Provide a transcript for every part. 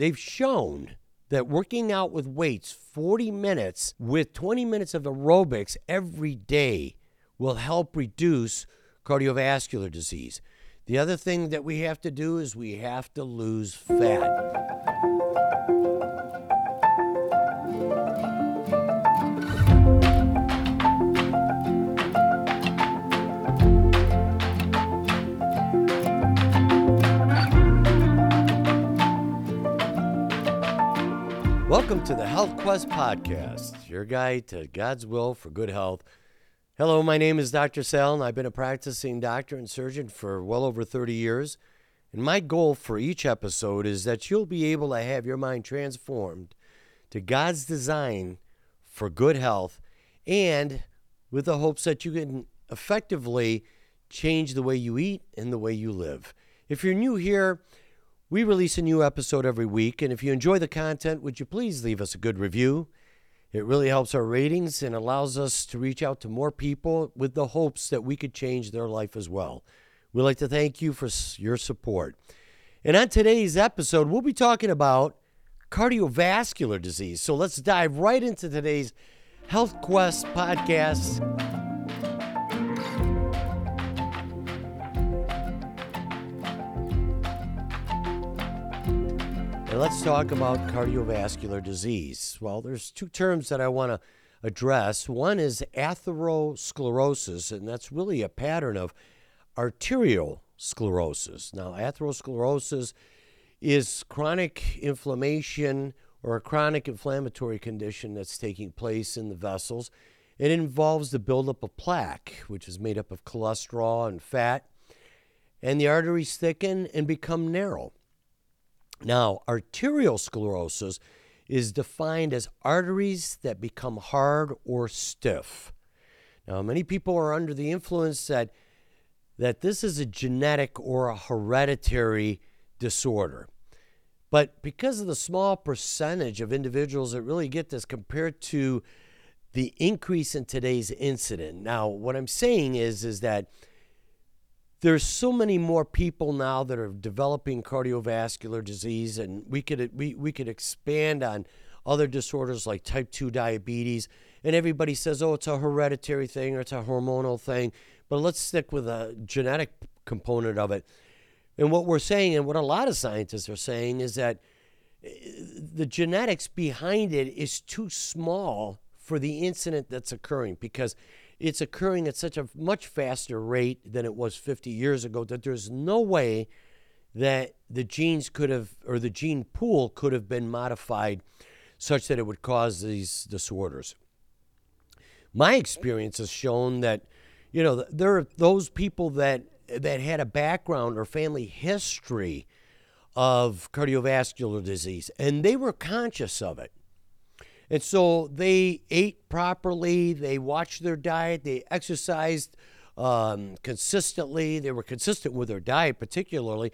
they've shown that working out with weights 40 minutes with 20 minutes of aerobics every day will help reduce cardiovascular disease. The other thing that we have to do is we have to lose fat. Welcome to the Health Quest Podcast, your guide to God's will for good health. Hello, my name is Dr. Sal, and I've been a practicing doctor and surgeon for well over 30 years. And my goal for each episode is that you'll be able to have your mind transformed to God's design for good health and with the hopes that you can effectively change the way you eat and the way you live. If you're new here, we release a new episode every week, and if you enjoy the content, would you please leave us a good review? It really helps our ratings and allows us to reach out to more people with the hopes that we could change their life as well. We'd like to thank you for your support. And on today's episode, we'll be talking about cardiovascular disease. So let's dive right into today's Health Quest podcast. And let's talk about cardiovascular disease. Well, there's two terms that I want to address. One is atherosclerosis, and that's really a pattern of arterial sclerosis. Now, atherosclerosis is chronic inflammation or a chronic inflammatory condition that's taking place in the vessels. It involves the buildup of plaque, which is made up of cholesterol and fat, and the arteries thicken and become narrow. Now, arteriosclerosis is defined as arteries that become hard or stiff. Now, many people are under the influence that that this is a genetic or a hereditary disorder. But because of the small percentage of individuals that really get this compared to the increase in today's incident. Now, what I'm saying is is that there's so many more people now that are developing cardiovascular disease and we could we, we could expand on other disorders like type 2 diabetes and everybody says oh it's a hereditary thing or it's a hormonal thing but let's stick with a genetic component of it. And what we're saying and what a lot of scientists are saying is that eh, the genetics behind it is too small for the incident that's occurring because it's occurring at such a much faster rate than it was 50 years ago that there's no way that the genes could have, or the gene pool could have been modified such that it would cause these disorders. My experience has shown that, you know, there are those people that that had a background or family history of cardiovascular disease, and they were conscious of it. And so they ate properly, they watched their diet, they exercised um, consistently, they were consistent with their diet, particularly,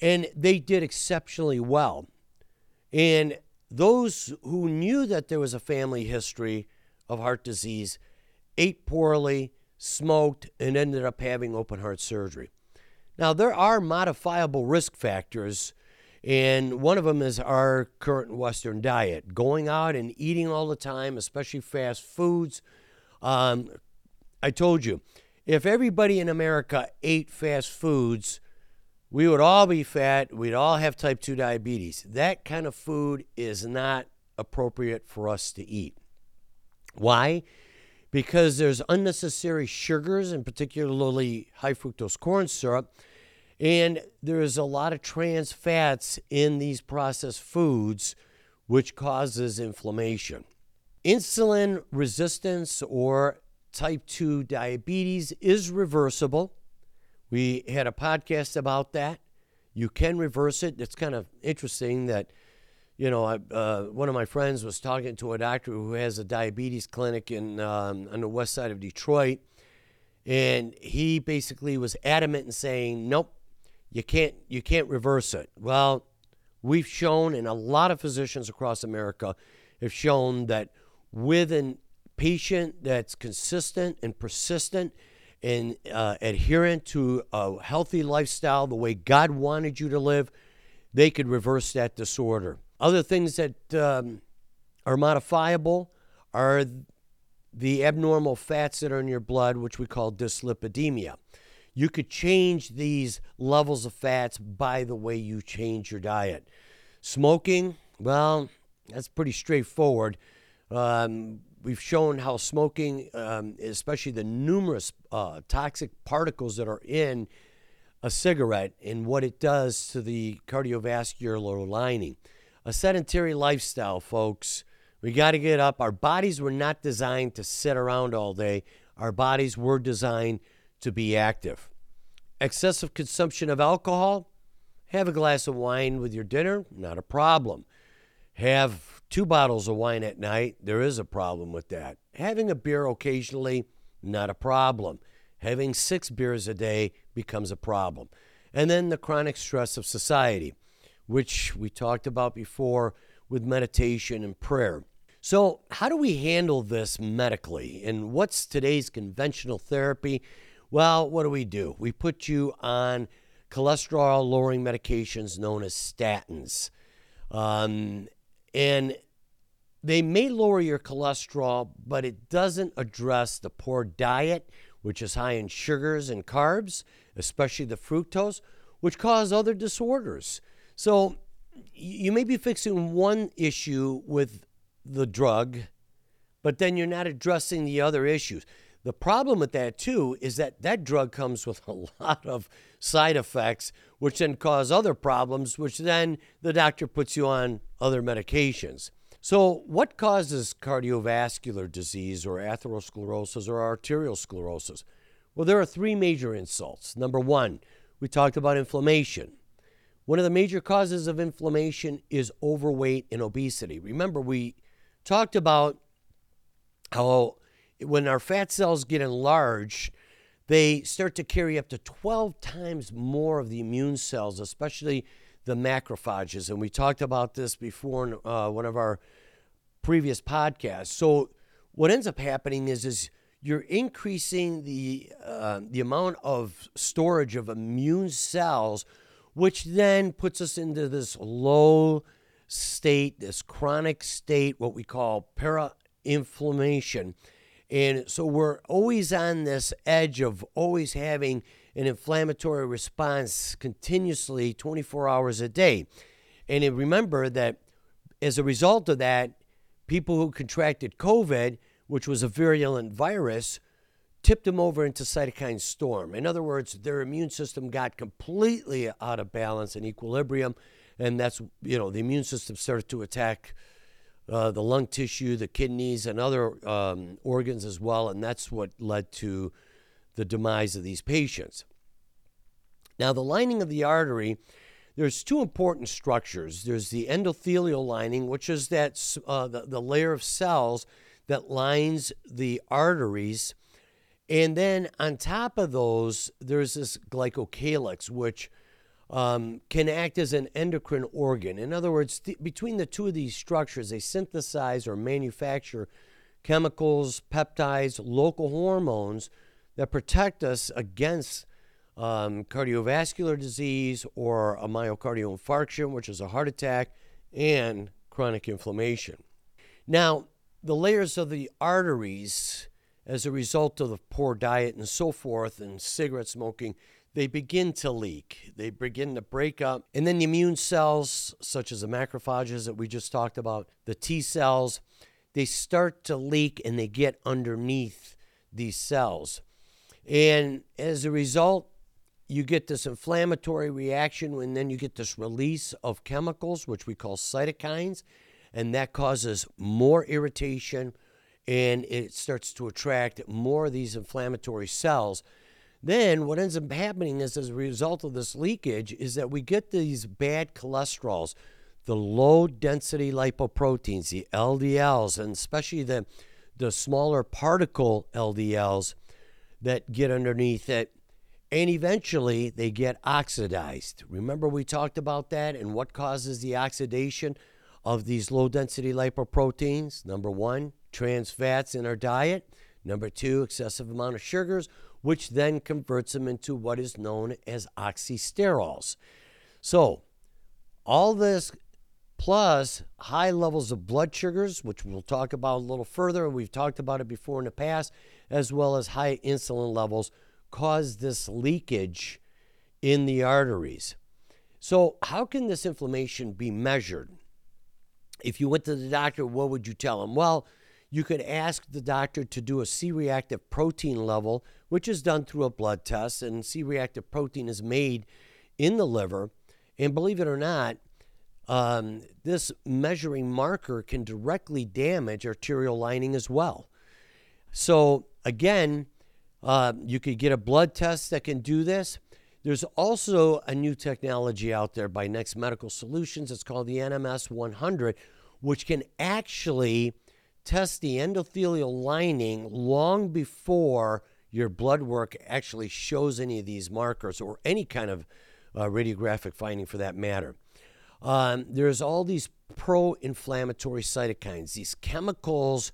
and they did exceptionally well. And those who knew that there was a family history of heart disease ate poorly, smoked, and ended up having open heart surgery. Now, there are modifiable risk factors and one of them is our current Western diet going out and eating all the time, especially fast foods. Um, I told you, if everybody in America ate fast foods, we would all be fat. We'd all have type 2 diabetes. That kind of food is not appropriate for us to eat. Why? Because there's unnecessary sugars, and particularly high fructose corn syrup, and there is a lot of trans fats in these processed foods, which causes inflammation. Insulin resistance or type 2 diabetes is reversible. We had a podcast about that. You can reverse it. It's kind of interesting that, you know, uh, one of my friends was talking to a doctor who has a diabetes clinic in um, on the west side of Detroit, and he basically was adamant in saying, "Nope, you can't you can't reverse it. Well, we've shown, and a lot of physicians across America have shown that with a patient that's consistent and persistent and uh, adherent to a healthy lifestyle, the way God wanted you to live, they could reverse that disorder. Other things that um, are modifiable are the abnormal fats that are in your blood, which we call dyslipidemia. You could change these levels of fats by the way you change your diet. Smoking, well, that's pretty straightforward. Um, we've shown how smoking, um, especially the numerous uh, toxic particles that are in a cigarette, and what it does to the cardiovascular lining. A sedentary lifestyle, folks. We got to get up. Our bodies were not designed to sit around all day. Our bodies were designed to be active. Excessive consumption of alcohol, have a glass of wine with your dinner, not a problem. Have two bottles of wine at night, there is a problem with that. Having a beer occasionally, not a problem. Having six beers a day becomes a problem. And then the chronic stress of society, which we talked about before with meditation and prayer. So, how do we handle this medically? And what's today's conventional therapy? Well, what do we do? We put you on cholesterol lowering medications known as statins. Um, and they may lower your cholesterol, but it doesn't address the poor diet, which is high in sugars and carbs, especially the fructose, which cause other disorders. So you may be fixing one issue with the drug, but then you're not addressing the other issues. The problem with that, too, is that that drug comes with a lot of side effects, which then cause other problems, which then the doctor puts you on other medications. So, what causes cardiovascular disease or atherosclerosis or arteriosclerosis? Well, there are three major insults. Number one, we talked about inflammation. One of the major causes of inflammation is overweight and obesity. Remember, we talked about how when our fat cells get enlarged, they start to carry up to 12 times more of the immune cells, especially the macrophages. And we talked about this before in uh, one of our previous podcasts. So, what ends up happening is, is you're increasing the, uh, the amount of storage of immune cells, which then puts us into this low state, this chronic state, what we call para inflammation. And so we're always on this edge of always having an inflammatory response continuously 24 hours a day. And remember that as a result of that, people who contracted COVID, which was a virulent virus, tipped them over into cytokine storm. In other words, their immune system got completely out of balance and equilibrium. And that's, you know, the immune system started to attack uh, the lung tissue, the kidneys, and other um, organs as well. And that's what led to the demise of these patients. Now, the lining of the artery, there's two important structures. There's the endothelial lining, which is that uh, the, the layer of cells that lines the arteries. And then on top of those, there's this glycocalyx, which um, can act as an endocrine organ. In other words, th- between the two of these structures, they synthesize or manufacture chemicals, peptides, local hormones that protect us against um, cardiovascular disease or a myocardial infarction, which is a heart attack, and chronic inflammation. Now, the layers of the arteries, as a result of the poor diet and so forth, and cigarette smoking, they begin to leak. They begin to break up. And then the immune cells, such as the macrophages that we just talked about, the T cells, they start to leak and they get underneath these cells. And as a result, you get this inflammatory reaction, and then you get this release of chemicals, which we call cytokines, and that causes more irritation and it starts to attract more of these inflammatory cells then what ends up happening is as a result of this leakage is that we get these bad cholesterols, the low density lipoproteins, the LDLs, and especially the the smaller particle LDLs that get underneath it and eventually they get oxidized. Remember we talked about that and what causes the oxidation of these low density lipoproteins? Number 1, trans fats in our diet. Number 2, excessive amount of sugars which then converts them into what is known as oxysterols. So, All this plus high levels of blood sugars, which we'll talk about a little further, and we've talked about it before in the past, as well as high insulin levels, cause this leakage in the arteries. So, how can this inflammation be measured? If you went to the doctor, what would you tell him? Well, you could ask the doctor to do a C reactive protein level, which is done through a blood test, and C reactive protein is made in the liver. And believe it or not, um, this measuring marker can directly damage arterial lining as well. So, again, uh, you could get a blood test that can do this. There's also a new technology out there by Next Medical Solutions. It's called the NMS 100, which can actually test the endothelial lining long before your blood work actually shows any of these markers or any kind of uh, radiographic finding for that matter. Um, there's all these pro inflammatory cytokines, these chemicals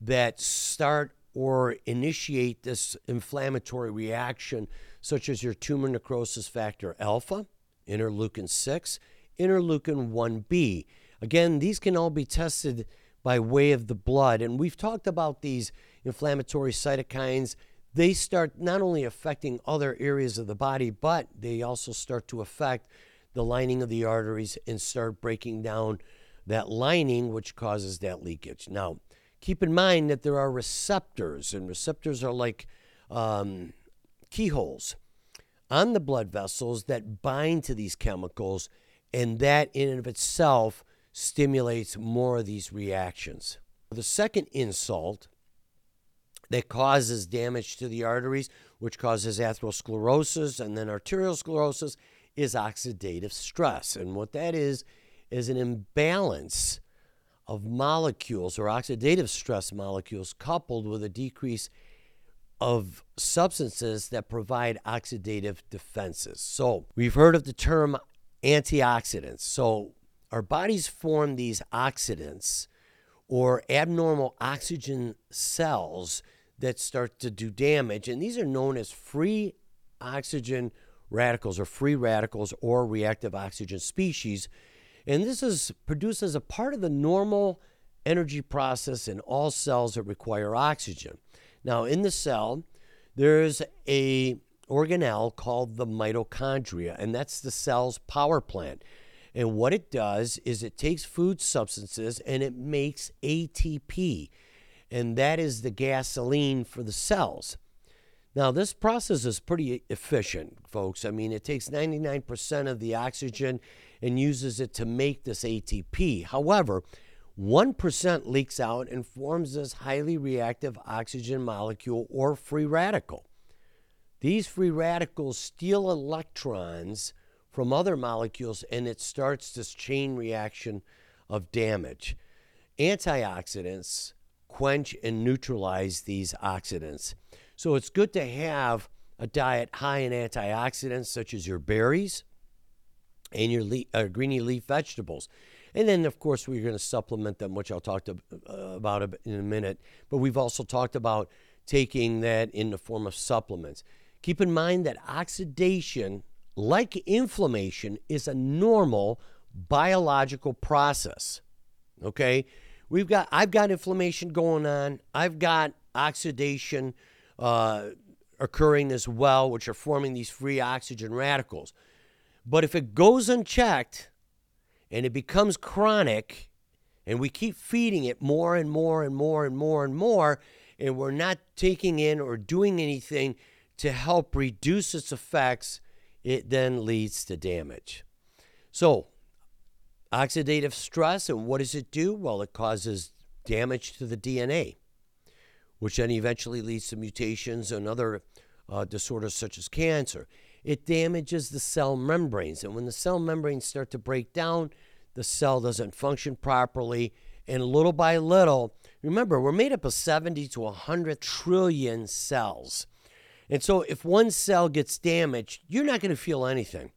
that start or initiate this inflammatory reaction such as your tumor necrosis factor alpha, interleukin 6, interleukin 1b. Again, these can all be tested by way of the blood. And we've talked about these inflammatory cytokines. They start not only affecting other areas of the body, but they also start to affect the lining of the arteries and start breaking down that lining, which causes that leakage. Now, keep in mind that there are receptors, and receptors are like um, keyholes on the blood vessels that bind to these chemicals, and that in and of itself stimulates more of these reactions. The second insult that causes damage to the arteries, which causes atherosclerosis and then arteriosclerosis, is oxidative stress. And what that is, is an imbalance of molecules or oxidative stress molecules coupled with a decrease of substances that provide oxidative defenses. So, we've heard of the term antioxidants. So, our bodies form these oxidants or abnormal oxygen cells that start to do damage. And these are known as free oxygen radicals or free radicals or reactive oxygen species. And this is produced as a part of the normal energy process in all cells that require oxygen. Now, in the cell, there's a organelle called the mitochondria, and that's the cell's power plant. And what it does is it takes food substances and it makes ATP, and that is the gasoline for the cells. Now, this process is pretty efficient, folks. I mean, it takes 99% of the oxygen and uses it to make this ATP. However, 1% leaks out and forms this highly reactive oxygen molecule or free radical. These free radicals steal electrons from other molecules and it starts this chain reaction of damage. Antioxidants quench and neutralize these oxidants. So it's good to have a diet high in antioxidants, such as your berries and your uh, greeny leaf vegetables. And then, of course, we're going to supplement them, which I'll talk to, uh, about in a minute. But we've also talked about taking that in the form of supplements. Keep in mind that oxidation, like inflammation, is a normal biological process. Okay? We've got I've got inflammation going on. I've got oxidation uh, occurring as well, which are forming these free oxygen radicals. But if it goes unchecked, and it becomes chronic and we keep feeding it more and more and more and more and more and we're not taking in or doing anything to help reduce its effects it then leads to damage so oxidative stress and what does it do well it causes damage to the dna which then eventually leads to mutations and other uh, disorders such as cancer it damages the cell membranes. And when the cell membranes start to break down, the cell doesn't function properly. And little by little, remember, we're made up of 70 to 100 trillion cells. And so if one cell gets damaged, you're not going to feel anything.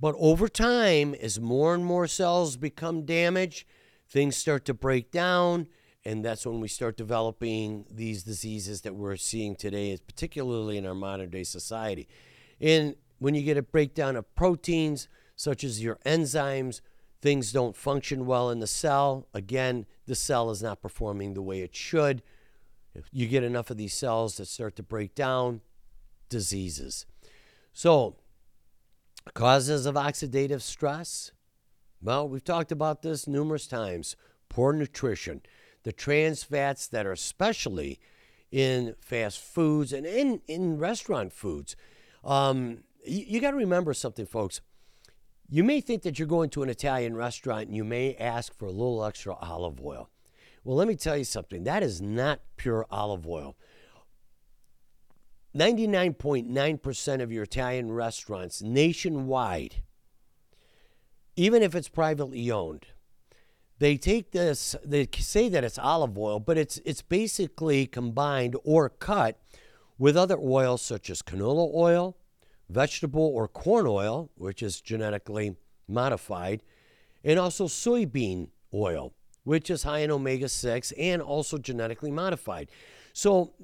But over time, as more and more cells become damaged, things start to break down. And that's when we start developing these diseases that we're seeing today, particularly in our modern day society. And when you get a breakdown of proteins, such as your enzymes, things don't function well in the cell. Again, the cell is not performing the way it should. If you get enough of these cells that start to break down, diseases. So, causes of oxidative stress? Well, we've talked about this numerous times. Poor nutrition, the trans fats that are especially in fast foods and in, in restaurant foods. Um, you, you got to remember something, folks. You may think that you're going to an Italian restaurant and you may ask for a little extra olive oil. Well, let me tell you something. That is not pure olive oil. 99.9% of your Italian restaurants nationwide, even if it's privately owned, they take this, they say that it's olive oil, but it's, it's basically combined or cut with other oils such as canola oil, vegetable or corn oil, which is genetically modified, and also soybean oil, which is high in omega 6 and also genetically modified. So,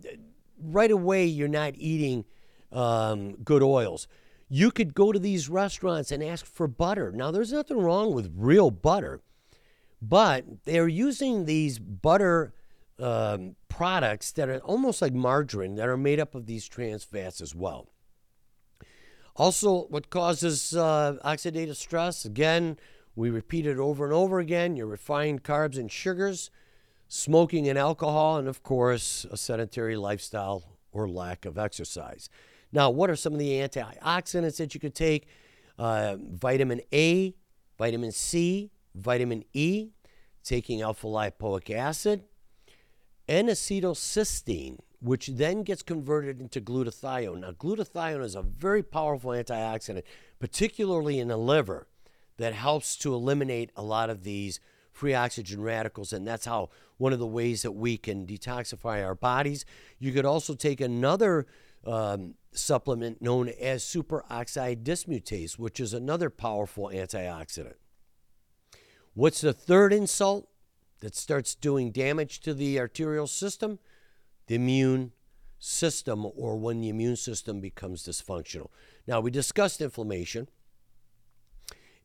right away, you're not eating um, good oils. You could go to these restaurants and ask for butter. Now, there's nothing wrong with real butter, but they're using these butter um, products that are almost like margarine that are made up of these trans fats as well. Also, what causes uh, oxidative stress? Again, we repeat it over and over again your refined carbs and sugars, smoking and alcohol, and of course, a sedentary lifestyle or lack of exercise. Now, what are some of the antioxidants that you could take? Uh, vitamin A, vitamin C, vitamin E, taking alpha lipoic acid, and acetylcysteine which then gets converted into glutathione. Now, glutathione is a very powerful antioxidant, particularly in the liver, that helps to eliminate a lot of these free oxygen radicals. And that's how one of the ways that we can detoxify our bodies. You could also take another um, supplement known as superoxide dismutase, which is another powerful antioxidant. What's the third insult that starts doing damage to the arterial system? the immune system or when the immune system becomes dysfunctional. Now, we discussed inflammation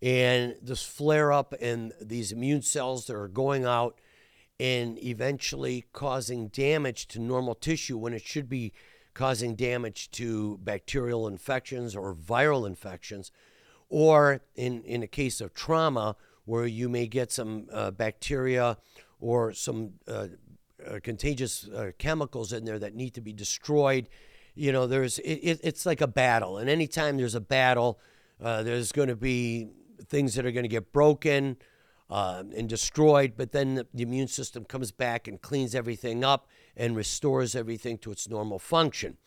and this flare up in these immune cells that are going out and eventually causing damage to normal tissue when it should be causing damage to bacterial infections or viral infections, or in, in a case of trauma, where you may get some uh, bacteria or some uh, uh, contagious uh, chemicals in there that need to be destroyed. You know, there's it, it's like a battle, and anytime there's a battle, uh, there's going to be things that are going to get broken uh, and destroyed. But then the, the immune system comes back and cleans everything up and restores everything to its normal function.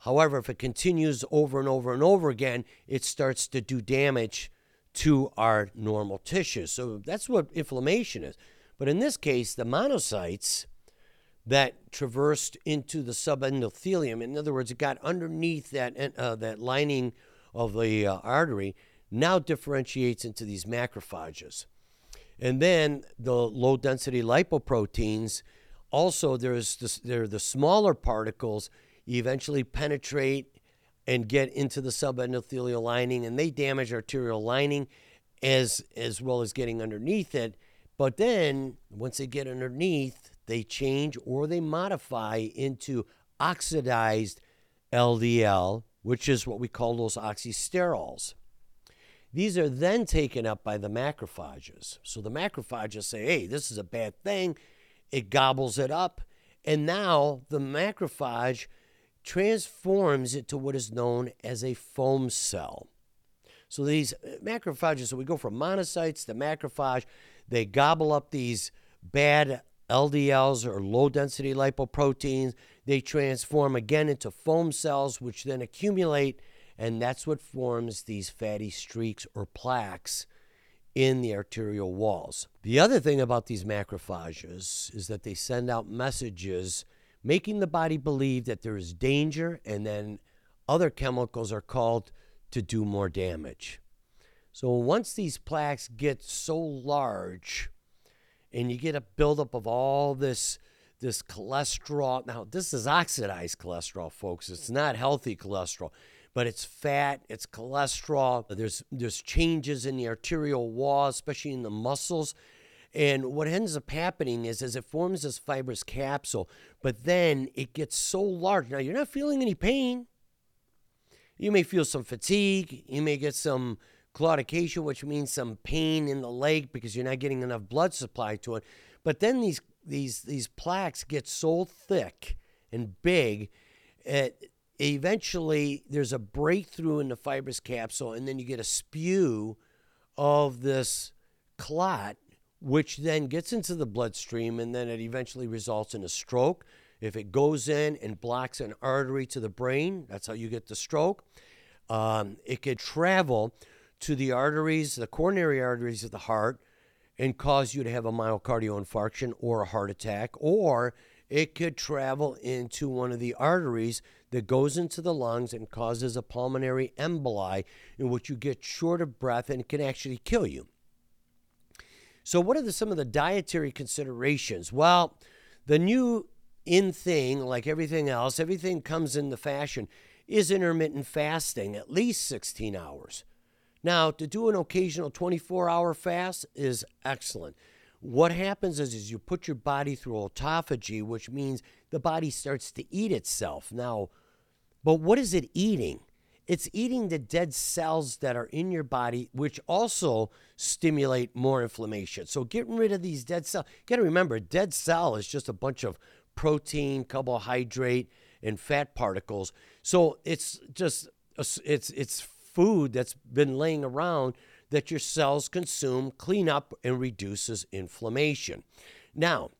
However, if it continues over and over and over again, it starts to do damage to our normal tissues. So that's what inflammation is. But in this case, the monocytes that traversed into the subendothelium. In other words, it got underneath that, uh, that lining of the uh, artery, now differentiates into these macrophages. And then the low density lipoproteins, also there's this, they're the smaller particles, eventually penetrate and get into the subendothelial lining, and they damage arterial lining as, as well as getting underneath it. But then once they get underneath, they change or they modify into oxidized LDL, which is what we call those oxysterols. These are then taken up by the macrophages. So the macrophages say, hey, this is a bad thing. It gobbles it up. And now the macrophage transforms it to what is known as a foam cell. So these macrophages, so we go from monocytes to macrophage, they gobble up these bad LDLs or low density lipoproteins. They transform again into foam cells, which then accumulate, and that's what forms these fatty streaks or plaques in the arterial walls. The other thing about these macrophages is that they send out messages making the body believe that there is danger, and then other chemicals are called to do more damage. So once these plaques get so large, and you get a buildup of all this this cholesterol. Now, this is oxidized cholesterol, folks. It's not healthy cholesterol. But it's fat, it's cholesterol. There's there's changes in the arterial wall, especially in the muscles. And what ends up happening is, as it forms this fibrous capsule, but then it gets so large. Now you're not feeling any pain. You may feel some fatigue. You may get some claudication, which means some pain in the leg because you're not getting enough blood supply to it. But then these these these plaques get so thick and big, it, eventually there's a breakthrough in the fibrous capsule, and then you get a spew of this clot, which then gets into the bloodstream, and then it eventually results in a stroke. If it goes in and blocks an artery to the brain, that's how you get the stroke. Um, it could travel to the arteries, the coronary arteries of the heart, and cause you to have a myocardial infarction or a heart attack, or it could travel into one of the arteries that goes into the lungs and causes a pulmonary emboli, in which you get short of breath and can actually kill you. So, what are the, some of the dietary considerations? Well, the new in thing, like everything else, everything comes in the fashion, is intermittent fasting, at least 16 hours. Now, to do an occasional 24 hour fast is excellent. What happens is, is you put your body through autophagy, which means the body starts to eat itself. Now, but what is it eating? It's eating the dead cells that are in your body, which also stimulate more inflammation. So getting rid of these dead cells. You got to remember, dead cell is just a bunch of protein, carbohydrate, and fat particles. So it's just it's it's food that's been laying around that your cells consume, clean up, and reduces inflammation. Now,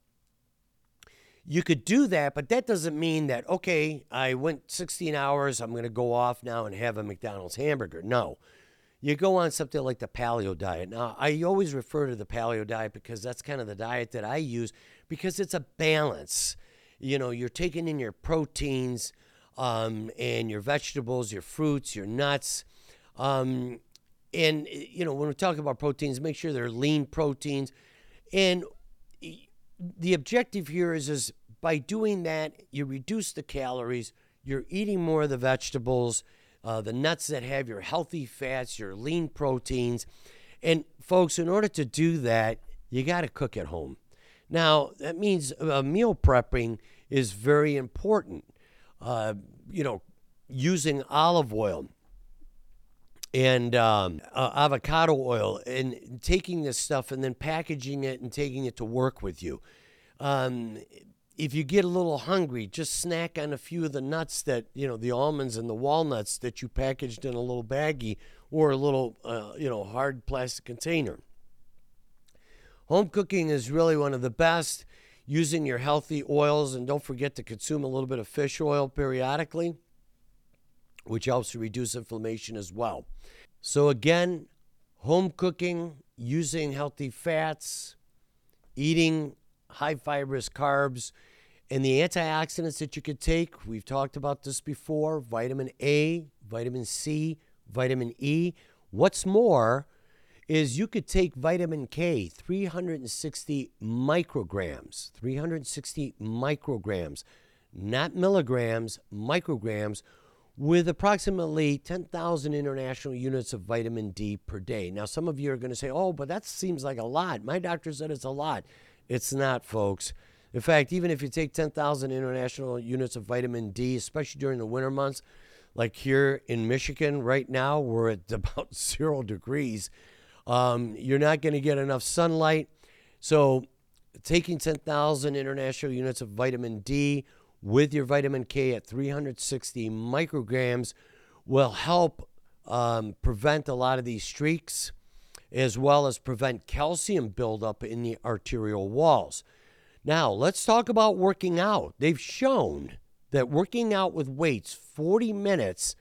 you could do that, but that doesn't mean that, okay, I went 16 hours, I'm going to go off now and have a McDonald's hamburger. No. You go on something like the paleo diet. Now, I always refer to the paleo diet because that's kind of the diet that I use because it's a balance. You know, you're taking in your proteins um, and your vegetables, your fruits, your nuts um, and, you know, when we're talking about proteins, make sure they're lean proteins. And the objective here is, is by doing that, you reduce the calories, you're eating more of the vegetables, uh, the nuts that have your healthy fats, your lean proteins. And, folks, in order to do that, you got to cook at home. Now, that means uh, meal prepping is very important. Uh, you know, using olive oil, and um, uh, avocado oil and taking this stuff and then packaging it and taking it to work with you. Um, if you get a little hungry, just snack on a few of the nuts that, you know, the almonds and the walnuts that you packaged in a little baggie or a little, uh, you know, hard plastic container. Home cooking is really one of the best. Using your healthy oils, and don't forget to consume a little bit of fish oil periodically which helps to reduce inflammation as well. So, again, home cooking, using healthy fats, eating high fibrous carbs, and the antioxidants that you could take. We've talked about this before vitamin A, vitamin C, vitamin E. What's more, is you could take vitamin K, 360 micrograms, 360 micrograms, not milligrams, micrograms with approximately 10,000 international units of vitamin D per day. Now, some of you are going to say, oh, but that seems like a lot. My doctor said it's a lot. It's not, folks. In fact, even if you take 10,000 international units of vitamin D, especially during the winter months, like here in Michigan right now, we're at about zero degrees. Um, you're not going to get enough sunlight. So, taking 10,000 international units of vitamin D with your vitamin K at 360 micrograms will help um, prevent a lot of these streaks as well as prevent calcium buildup in the arterial walls. Now, let's talk about working out. They've shown that working out with weights 40 minutes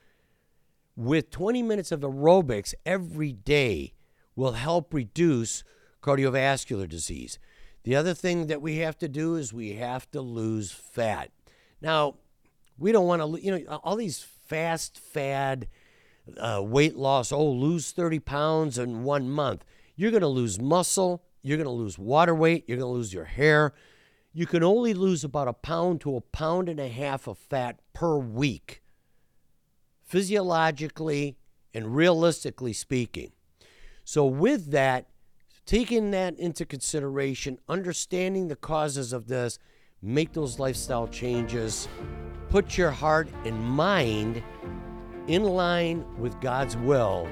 with 20 minutes of aerobics every day will help reduce cardiovascular disease. The other thing that we have to do is we have to lose fat. Now, we don't want to, you know, all these fast fad uh, weight loss. Oh, lose 30 pounds in one month. You're going to lose muscle. You're going to lose water weight. You're going to lose your hair. You can only lose about a pound to a pound and a half of fat per week. physiologically and realistically speaking. So, with that, taking that into consideration, understanding the causes of this, make those lifestyle changes, put your heart and mind in line with God's will,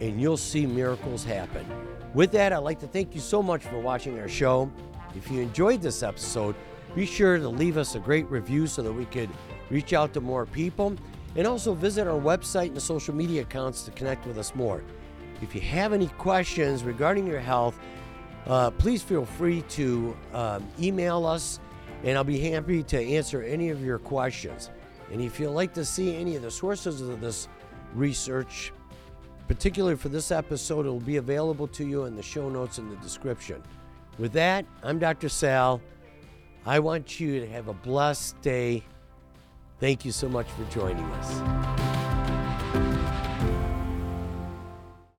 and you'll see miracles happen. With that, I'd like to thank you so much for watching our show. If you enjoyed this episode, be sure to leave us a great review so that we could reach out to more people. And also visit our website and social media accounts to connect with us more. If you have any questions regarding your health, uh, please feel free to um, email us, and I'll be happy to answer any of your questions. And if you'd like to see any of the sources of this research, particularly for this episode, it will be available to you in the show notes in the description. With that, I'm Dr. Sal. I want you to have a blessed day. Thank you so much for joining us.